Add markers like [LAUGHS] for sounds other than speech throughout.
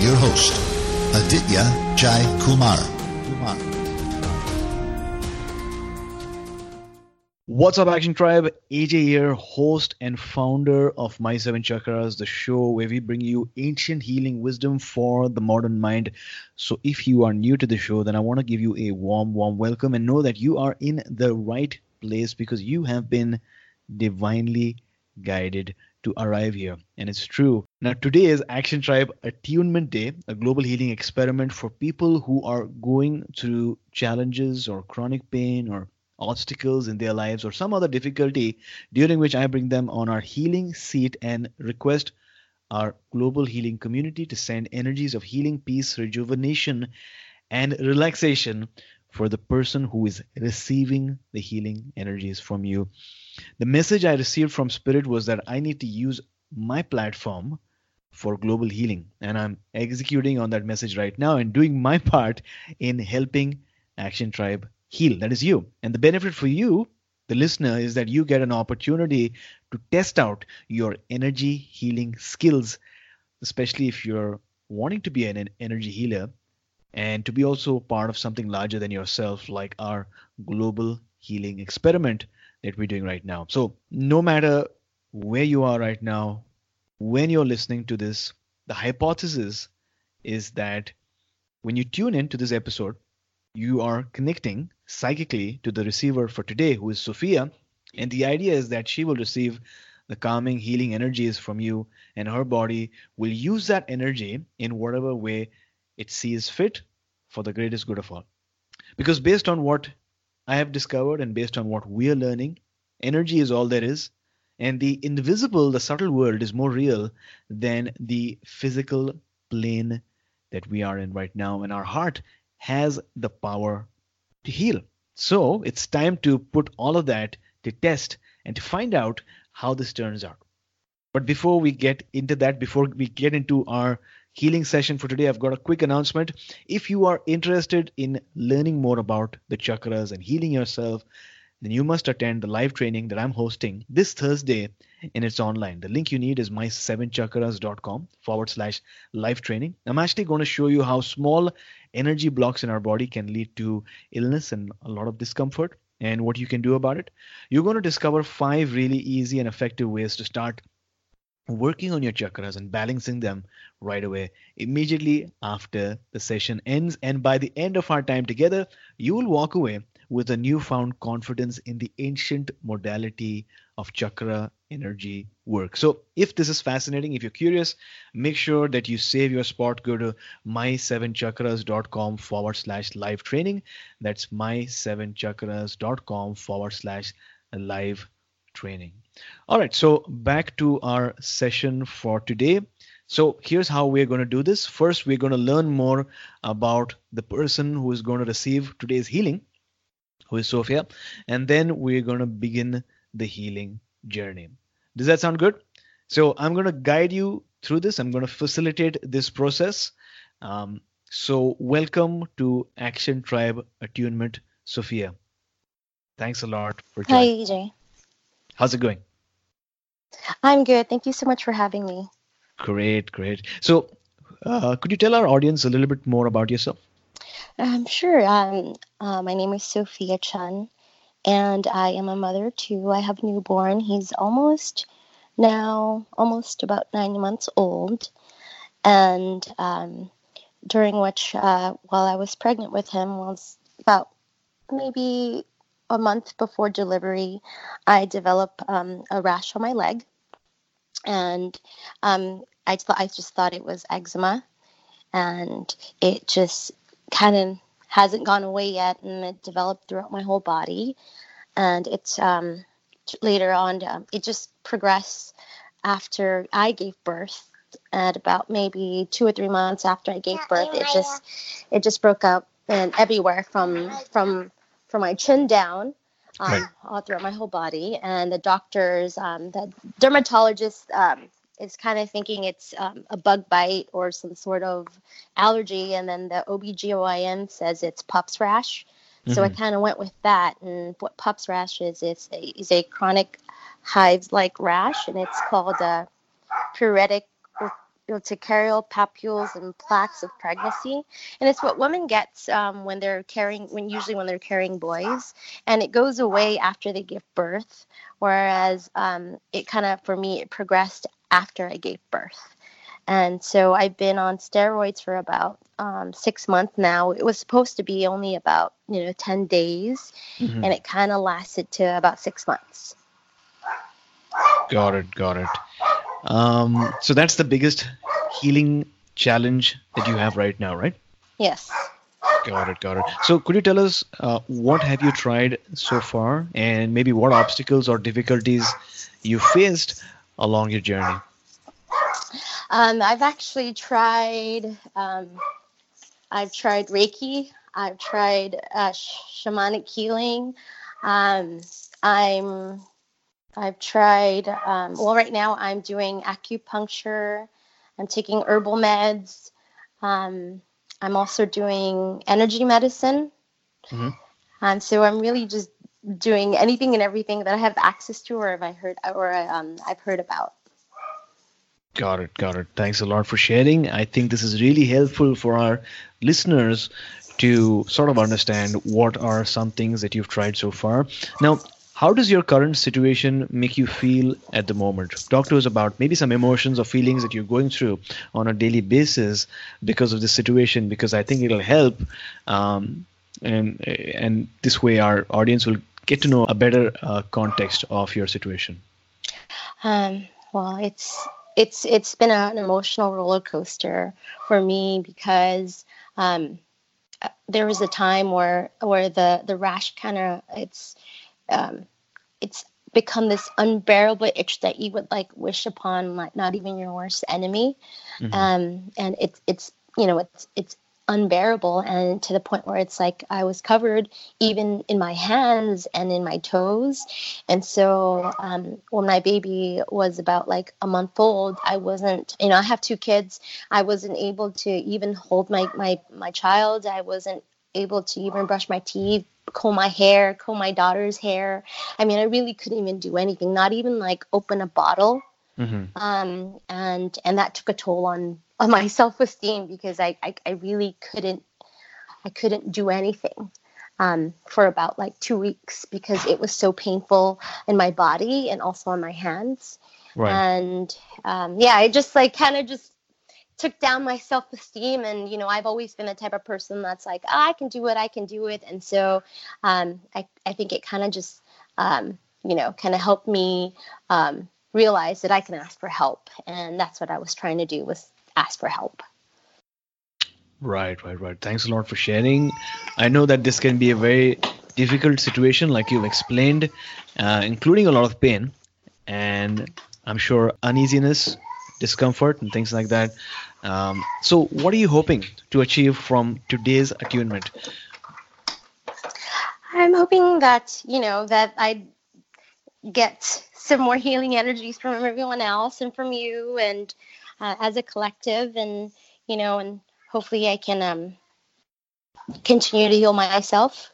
your host, Aditya Jai Kumar. What's up, Action Tribe? AJ here, host and founder of My Seven Chakras, the show where we bring you ancient healing wisdom for the modern mind. So, if you are new to the show, then I want to give you a warm, warm welcome and know that you are in the right place because you have been divinely guided to arrive here. And it's true. Now, today is Action Tribe Attunement Day, a global healing experiment for people who are going through challenges or chronic pain or obstacles in their lives or some other difficulty during which I bring them on our healing seat and request our global healing community to send energies of healing, peace, rejuvenation, and relaxation for the person who is receiving the healing energies from you. The message I received from Spirit was that I need to use my platform for global healing, and I'm executing on that message right now and doing my [LAUGHS] part in helping Action Tribe heal. That is you. And the benefit for you, the listener, is that you get an opportunity to test out your energy healing skills, especially if you're wanting to be an energy healer and to be also part of something larger than yourself, like our global healing experiment that we're doing right now. So, no matter where you are right now, when you're listening to this, the hypothesis is that when you tune in to this episode, you are connecting psychically to the receiver for today, who is Sophia. And the idea is that she will receive the calming, healing energies from you, and her body will use that energy in whatever way it sees fit for the greatest good of all. Because based on what I have discovered and based on what we are learning, energy is all there is. And the invisible, the subtle world is more real than the physical plane that we are in right now. And our heart has the power to heal. So it's time to put all of that to test and to find out how this turns out. But before we get into that, before we get into our healing session for today, I've got a quick announcement. If you are interested in learning more about the chakras and healing yourself, then you must attend the live training that I'm hosting this Thursday and it's online. The link you need is my7chakras.com forward slash live training. I'm actually going to show you how small energy blocks in our body can lead to illness and a lot of discomfort and what you can do about it. You're going to discover five really easy and effective ways to start working on your chakras and balancing them right away immediately after the session ends and by the end of our time together you will walk away with a newfound confidence in the ancient modality of chakra energy work. So, if this is fascinating, if you're curious, make sure that you save your spot. Go to my7chakras.com forward slash live training. That's my7chakras.com forward slash live training. All right, so back to our session for today. So here's how we're going to do this. First, we're going to learn more about the person who is going to receive today's healing who is Sophia, and then we're going to begin the healing journey. Does that sound good? So I'm going to guide you through this. I'm going to facilitate this process. Um, so welcome to Action Tribe Attunement, Sophia. Thanks a lot for joining. Hi, AJ. How's it going? I'm good. Thank you so much for having me. Great, great. So, uh, could you tell our audience a little bit more about yourself? Um, sure. Um, uh, my name is Sophia Chun, and I am a mother too. I have newborn. He's almost now, almost about nine months old. And um, during which, uh, while I was pregnant with him, was about maybe a month before delivery, I developed um, a rash on my leg, and um, I th- I just thought it was eczema, and it just kind of hasn't gone away yet, and it developed throughout my whole body. And it's um, later on, um, it just progressed after I gave birth. at about maybe two or three months after I gave birth. It just it just broke out and everywhere from from from my chin down. Um, right. all throughout my whole body, and the doctors, um, the dermatologist um, is kind of thinking it's um, a bug bite or some sort of allergy, and then the OBGYN says it's PUPPP rash. Mm-hmm. So I mm-hmm. kind of went with that. And what PUPPP rash is, is a, is a chronic hives like rash, and it's called a pruritic urticarial papules and plaques of pregnancy and it's what women get um, when they're carrying when usually when they're carrying boys and it goes away after they give birth whereas um, it kind of for me it progressed after i gave birth and so i've been on steroids for about um, six months now it was supposed to be only about you know 10 days mm-hmm. and it kind of lasted to about six months got it got it um, so that's the biggest healing challenge that you have right now, right? Yes. Got it, got it. So could you tell us uh, what have you tried so far, and maybe what obstacles or difficulties you faced along your journey? Um, I've actually tried. Um, I've tried Reiki. I've tried uh, shamanic healing. Um, I'm I've tried, um, well, right now I'm doing acupuncture, I'm taking herbal meds. Um, I'm also doing energy medicine. Mm-hmm. And so I'm really just doing anything and everything that I have access to or have I heard or um, I've heard about. Got it, got it. Thanks a lot for sharing. I think this is really helpful for our listeners to sort of understand what are some things that you've tried so far. Now, how does your current situation make you feel at the moment? Talk to us about maybe some emotions or feelings that you're going through on a daily basis because of this situation, because I think it'll help. Um, and, and this way, our audience will get to know a better uh, context of your situation. Um, well, it's it's it's been an emotional roller coaster for me because um, there was a time where where the the rash kind of it's um, it's become this unbearable itch that you would like wish upon like not even your worst enemy mm-hmm. um, and it's it's you know it's it's unbearable and to the point where it's like I was covered even in my hands and in my toes. And so um, when my baby was about like a month old, I wasn't, you know, I have two kids. I wasn't able to even hold my my my child. I wasn't able to even brush my teeth, comb my hair, comb my daughter's hair. I mean, I really couldn't even do anything, not even like open a bottle. Mm-hmm. Um, and and that took a toll on on my [LAUGHS] self esteem because I, I, I really couldn't I couldn't do anything um, for about like two weeks because it was so painful in my body and also on my hands. Right. And um, yeah, I just like kind of just took down my self-esteem and you know i've always been the type of person that's like oh, i can do what i can do it and so um, I, I think it kind of just um, you know kind of helped me um, realize that i can ask for help and that's what i was trying to do was ask for help right right right thanks a lot for sharing i know that this can be a very difficult situation like you've explained uh, including a lot of pain and i'm sure uneasiness discomfort and things like that. Um, so, what are you hoping to achieve from today's attunement? I'm hoping that you know that I get some more healing energies from everyone else and from you and uh, as a collective, and you know, and hopefully I can um, continue to heal myself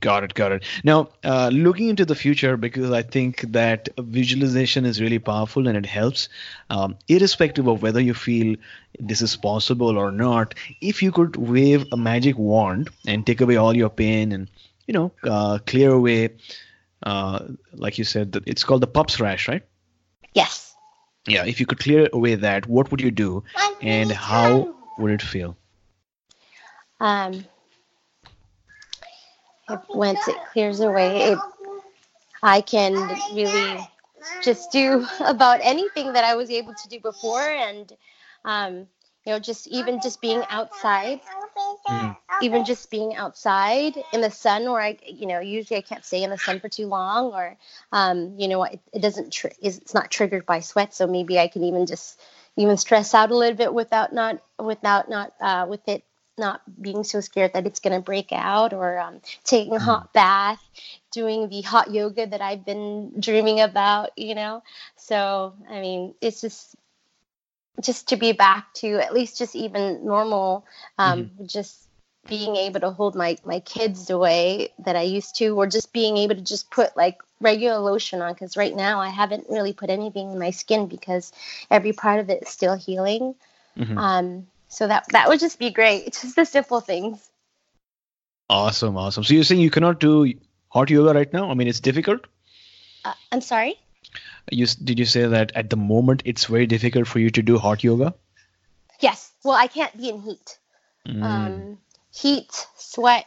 Got it, got it. Now, uh, looking into the future, because I think that visualization is really powerful and it helps, um, irrespective of whether you feel this is possible or not. If you could wave a magic wand and take away all your pain and, you know, uh, clear away, uh, like you said, it's called the PUPPP rash, right? Yes. Yeah, if you could clear away that, what would you do and how would it feel? Um, once it clears away, it, I can really just do [LAUGHS] about anything that I was able to do before, and um, you know, just even just being outside, mm. Even just being outside in the sun where I, you know, usually I can't stay in the sun for too long or, um, you know, it, it doesn't, tr- it's not triggered by sweat. So maybe I can even just even stress out a little bit without not, without not, uh, with it not being so scared that it's going to break out or um, taking a hot mm. bath, doing the hot yoga that I've been dreaming about, you know? So, I mean, it's just, just to be back to at least just even normal, um, mm-hmm. just being able to hold my my kids the way that I used to, or just being able to just put like regular lotion on. Because right now I haven't really put anything in my skin because every part of it is still healing. Mm-hmm. Um, so that that would just be great. [LAUGHS] Just the simple things. Awesome, awesome. So you're saying you cannot do hot yoga right now? I mean, it's difficult. Uh, I'm sorry. You did you say that at the moment it's very difficult for you to do hot yoga? Yes. Well, I can't be in heat. Mm. Um, heat, sweat,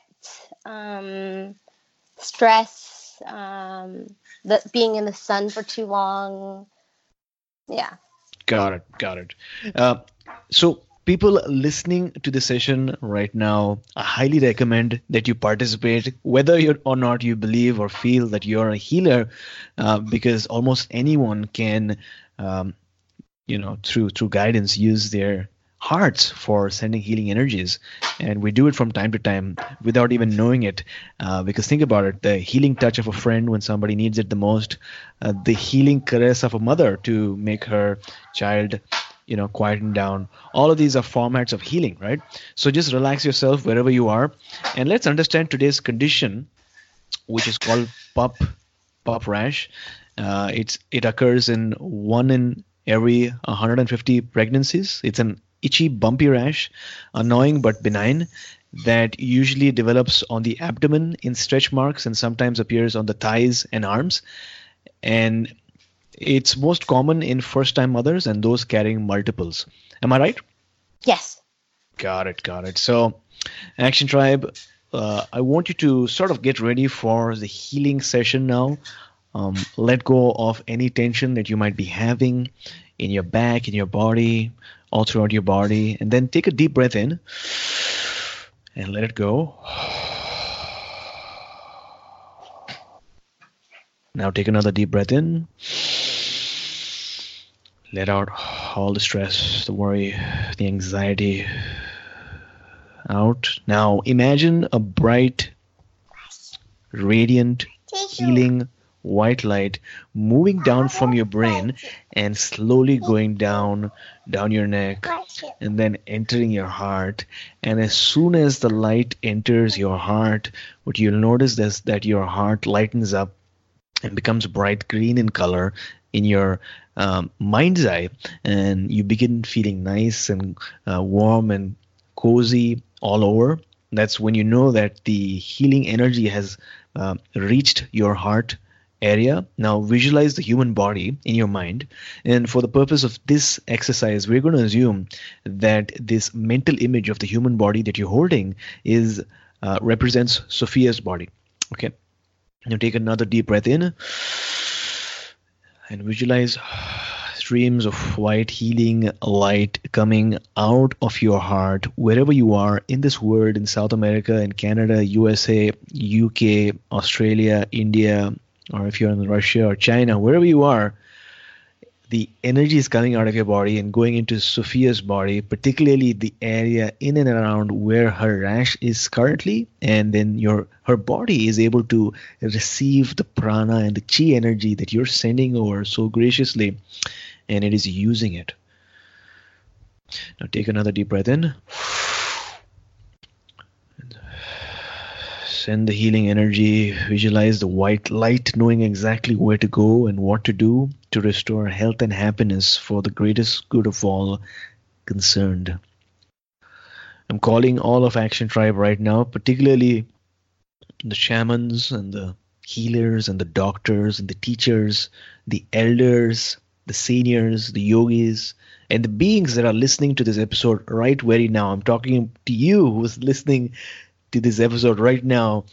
um, stress, um, the, being in the sun for too long. Yeah. Got it. Got it. Uh, so people listening to the session right now, I highly recommend that you participate, whether you or not you believe or feel that you're a healer, uh, because almost anyone can, um, you know, through through guidance, use their hearts for sending healing energies. And we do it from time to time without even knowing it uh, because think about it the healing touch of a friend when somebody needs it the most uh, the healing caress of a mother to make her child you know quieten down. All of these are formats of healing right? So just relax yourself wherever you are. And let's understand today's condition which is called pup pup rash. Uh, it's it occurs in one in every 150 pregnancies. It's an itchy, bumpy rash, annoying but benign, that usually develops on the abdomen in stretch marks and sometimes appears on the thighs and arms. And it's most common in first time mothers and those carrying multiples. Am I right? Yes. Got it, got it. So, Action Tribe, uh, I want you to sort of get ready for the healing session now. Um, let go of any tension that you might be having in your back, in your body, all throughout your body. And then take a deep breath in and let it go. Now take another deep breath in. Let out all the stress, the worry, the anxiety out. Now imagine a bright, radiant, healing white light moving down from your brain and slowly going down down your neck and then entering your heart. And as soon as the light enters your heart what you'll notice is that your heart lightens up and becomes bright green in color in your um, mind's eye. And you begin feeling nice and uh, warm and cozy all over. That's when you know that the healing energy has uh, reached your heart area. Now visualize the human body in your mind. And for the purpose of this exercise, we're going to assume that this mental image of the human body that you're holding is uh, represents Sophia's body. Okay. Now take another deep breath in and visualize streams of white healing light coming out of your heart wherever you are in this world in South America, in Canada, USA, UK, Australia, India, or if you're in Russia or China, wherever you are, the energy is coming out of your body and going into Sophia's body, particularly the area in and around where her rash is currently, and then your her body is able to receive the prana and the chi energy that you're sending over so graciously, and it is using it. Now take another deep breath in. Send the healing energy, visualize the white light, knowing exactly where to go and what to do to restore health and happiness for the greatest good of all concerned. I'm calling all of Action Tribe right now, particularly the shamans and the healers and the doctors and the teachers, the elders, the seniors, the yogis, and the beings that are listening to this episode right very now. I'm talking to you who's listening to this episode right now,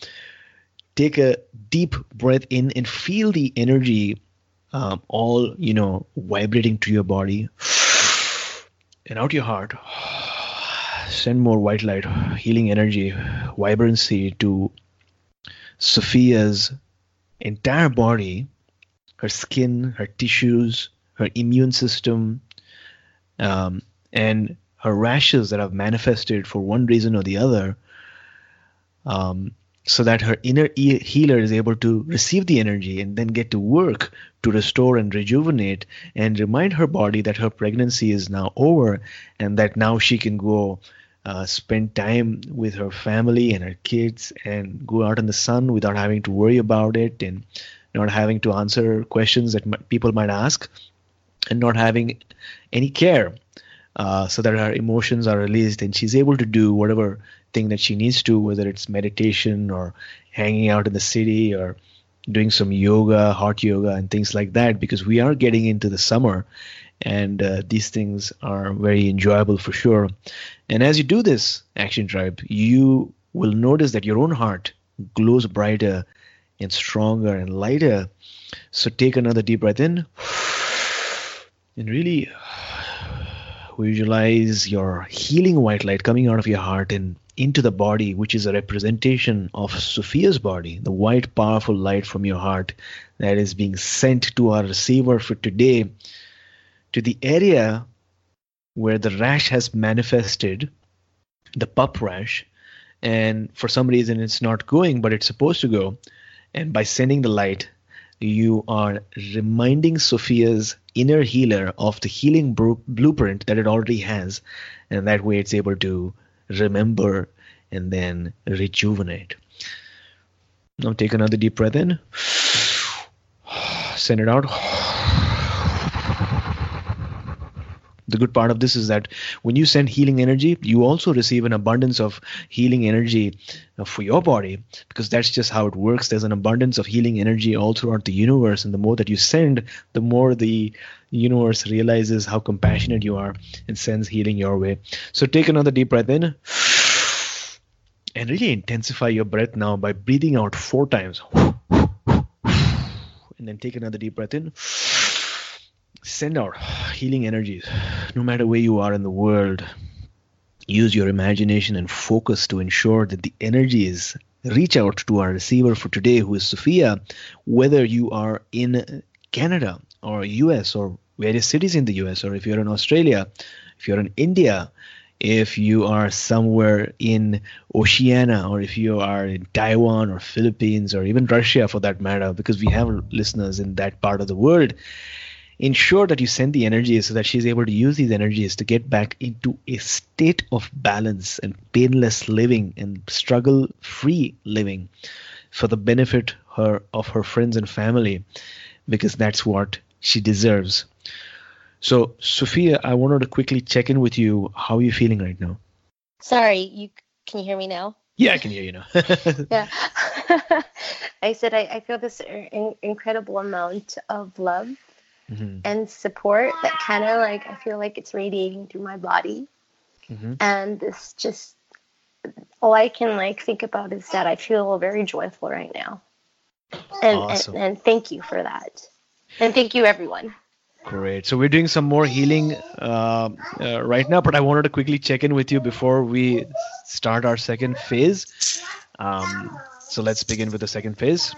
take a deep breath in and feel the energy um, all, you know, vibrating to your body and out your heart. send more white light, healing energy, vibrancy to Sophia's entire body, her skin, her tissues, her immune system, um, and her rashes that have manifested for one reason or the other, um, so that her inner healer is able to receive the energy and then get to work to restore and rejuvenate and remind her body that her pregnancy is now over and that now she can go uh, spend time with her family and her kids and go out in the sun without having to worry about it and not having to answer questions that m- people might ask and not having any care uh, so that her emotions are released and she's able to do whatever thing that she needs to, whether it's meditation or hanging out in the city or doing some yoga, hot yoga, and things like that, because we are getting into the summer and uh, these things are very enjoyable for sure. And as you do this, Action Tribe, you will notice that your own heart glows brighter and stronger and lighter. So take another deep breath in and really [SIGHS] visualize your healing white light coming out of your heart and into the body, which is a representation of Sophia's body, the white, powerful light from your heart that is being sent to our receiver for today, to the area where the rash has manifested, the pup rash, and for some reason it's not going, but it's supposed to go. And by sending the light, you are reminding Sophia's inner healer of the healing blueprint that it already has, and that way it's able to remember and then rejuvenate. Now take another deep breath in, [SIGHS] send it out [SIGHS] the good part of this is that when you send healing energy, you also receive an abundance of healing energy uh, for your body because that's just how it works. There's an abundance of healing energy all throughout the universe, and the more that you send, the more the universe realizes how compassionate you are and sends healing your way. So take another deep breath in and really intensify your breath now by breathing out four times. And then take another deep breath in send out healing energies. No matter where you are in the world use your imagination and focus to ensure that the energies reach out to our receiver for today who is sophia whether you are in canada or us or various cities in the us or if you're in australia if you're in india if you are somewhere in Oceania or if you are in Taiwan or Philippines or even Russia for that matter, because we have listeners in that part of the world, ensure that you send the energies so that she's able to use these energies to get back into a state of balance and painless living and struggle free living for the benefit her of her friends and family because that's what she deserves. So sophia i wanted to quickly check in with you. How are you feeling right now? Sorry you can you hear me now? Yeah i can hear you now. [LAUGHS] Yeah. [LAUGHS] I said I, I feel this in, incredible amount of love mm-hmm. and support that kind of like I feel like it's radiating through my body. Mm-hmm. And this just all I can like think about is that I feel very joyful right now. And, awesome. and, and thank you for that. And thank you everyone. Great. So we're doing some more healing uh, uh, right now, but I wanted to quickly check in with you before we start our second phase. Um, so let's begin with the second phase.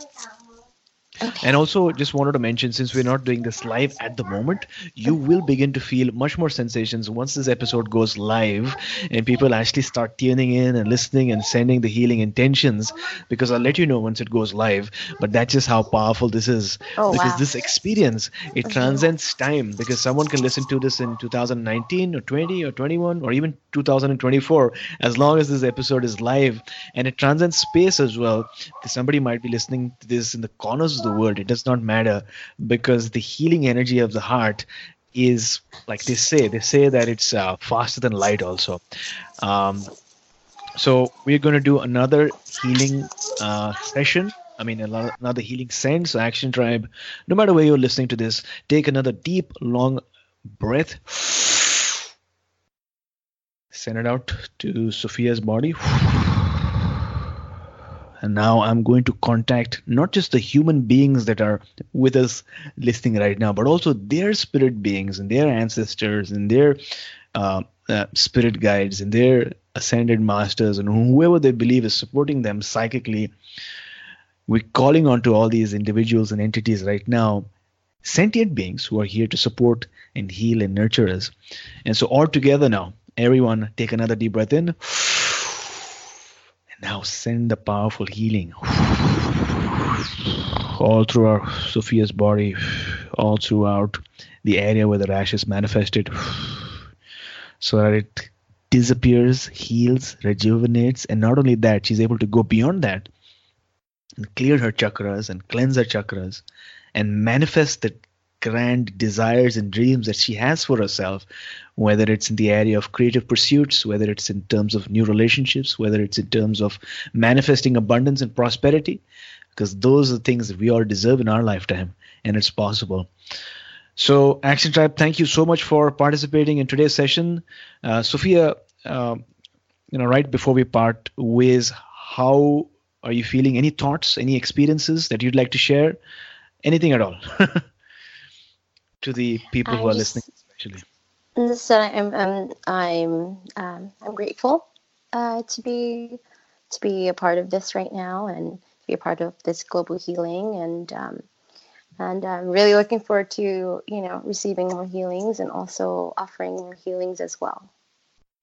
Okay. And also, just wanted to mention since we're not doing this live at the moment, you will begin to feel much more sensations once this episode goes live and people actually start tuning in and listening and sending the healing intentions. Because I'll let you know once it goes live. But that's just how powerful this is. Oh, because wow. this experience it mm-hmm. transcends time. Because someone can listen to this in 2019 or 20 or 21 or even 2024 as long as this episode is live and it transcends space as well. Somebody might be listening to this in the corners of the the world. It does not matter because the healing energy of the heart is like they say. They say that it's uh, faster than light also. Um, so we're going to do another healing uh, session. I mean, another healing sense. Action Tribe. No matter where you're listening to this, take another deep, long breath. Send it out to Sophia's body. And now I'm going to contact not just the human beings that are with us listening right now, but also their spirit beings and their ancestors and their uh, uh, spirit guides and their ascended masters and whoever they believe is supporting them psychically. We're calling on to all these individuals and entities right now, sentient beings who are here to support and heal and nurture us. And so, all together now, everyone take another deep breath in. Now send the powerful healing. All throughout Sophia's body, all throughout the area where the rash is manifested, so that it disappears, heals, rejuvenates, and not only that, she's able to go beyond that and clear her chakras and cleanse her chakras and manifest the grand desires and dreams that she has for herself, whether it's in the area of creative pursuits, whether it's in terms of new relationships, whether it's in terms of manifesting abundance and prosperity, because those are the things that we all deserve in our lifetime, and it's possible. So, Action Tribe, thank you so much for participating in today's session. Uh, Sophia, uh, you know, right before we part ways, how are you feeling? Any thoughts, any experiences that you'd like to share? Anything at all [LAUGHS] to the people who are just, listening, especially. So I'm I'm I'm um, I'm grateful uh, to be to be a part of this right now and to be a part of this global healing and um, and I'm really looking forward to you know receiving more healings and also offering more healings as well.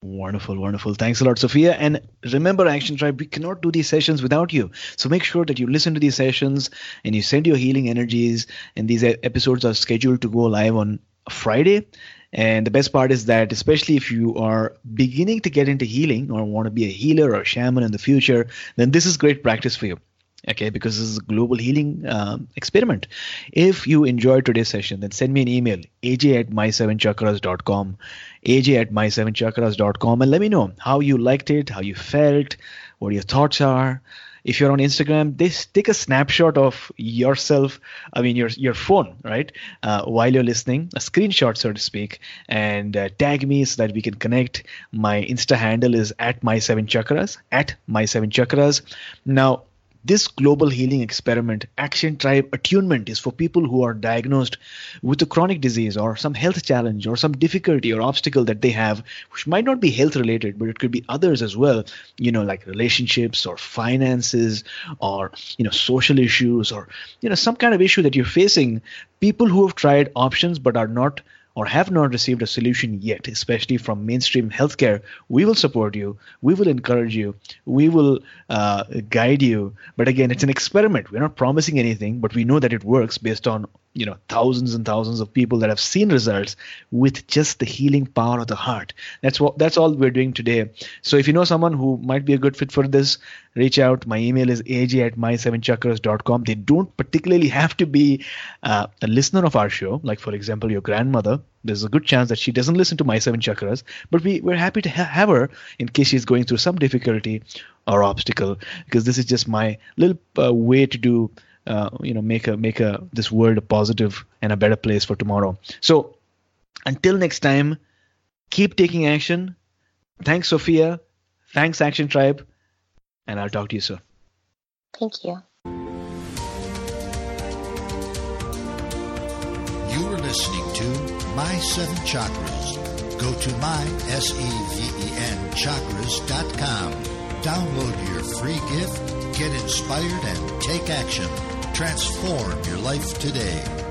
Wonderful, wonderful. Thanks a lot, Sophia. And remember, Action Tribe, we cannot do these sessions without you. So make sure that you listen to these sessions and you send your healing energies. And these episodes are scheduled to go live on Friday. And the best part is that, especially if you are beginning to get into healing or want to be a healer or a shaman in the future, then this is great practice for you. Okay because this is a global healing uh, experiment. If you enjoyed today's session then send me an email aj at my7chakras.com aj at my7chakras.com and let me know how you liked it how you felt what your thoughts are if you're on instagram this take a snapshot of yourself i mean your your phone right uh, while you're listening a screenshot so to speak and uh, tag me so that we can connect. My insta handle is at my seven chakras at my seven chakras. Now this global healing experiment, Action Tribe Attunement, is for people who are diagnosed with a chronic disease or some health challenge or some difficulty or obstacle that they have, which might not be health related, but it could be others as well, you know, like relationships or finances or, you know, social issues or, you know, some kind of issue that you're facing. People who have tried options but are not or have not received a solution yet, especially from mainstream healthcare, we will support you. We will encourage you. We will uh, guide you. But again, it's an experiment. We're not promising anything, but we know that it works based on you know thousands and thousands of people that have seen results with just the healing power of the heart. That's what that's all we're doing today. So if you know someone who might be a good fit for this reach out. My email is aj at my7chakras.com they don't particularly have to be uh, a listener of our show. Like for example your grandmother there's a good chance that she doesn't listen to my seven chakras but we, we're happy to ha- have her in case she's going through some difficulty or obstacle because this is just my little uh, way to do uh, you know make a make a this world a positive and a better place for tomorrow. So until next time keep taking action. Thanks sophia. Thanks action tribe. And i'll talk to you soon thank you. You are listening to my seven chakras. Go to my s-e-v-e-n chakras.com download your free gift get inspired and take action Transform your life today.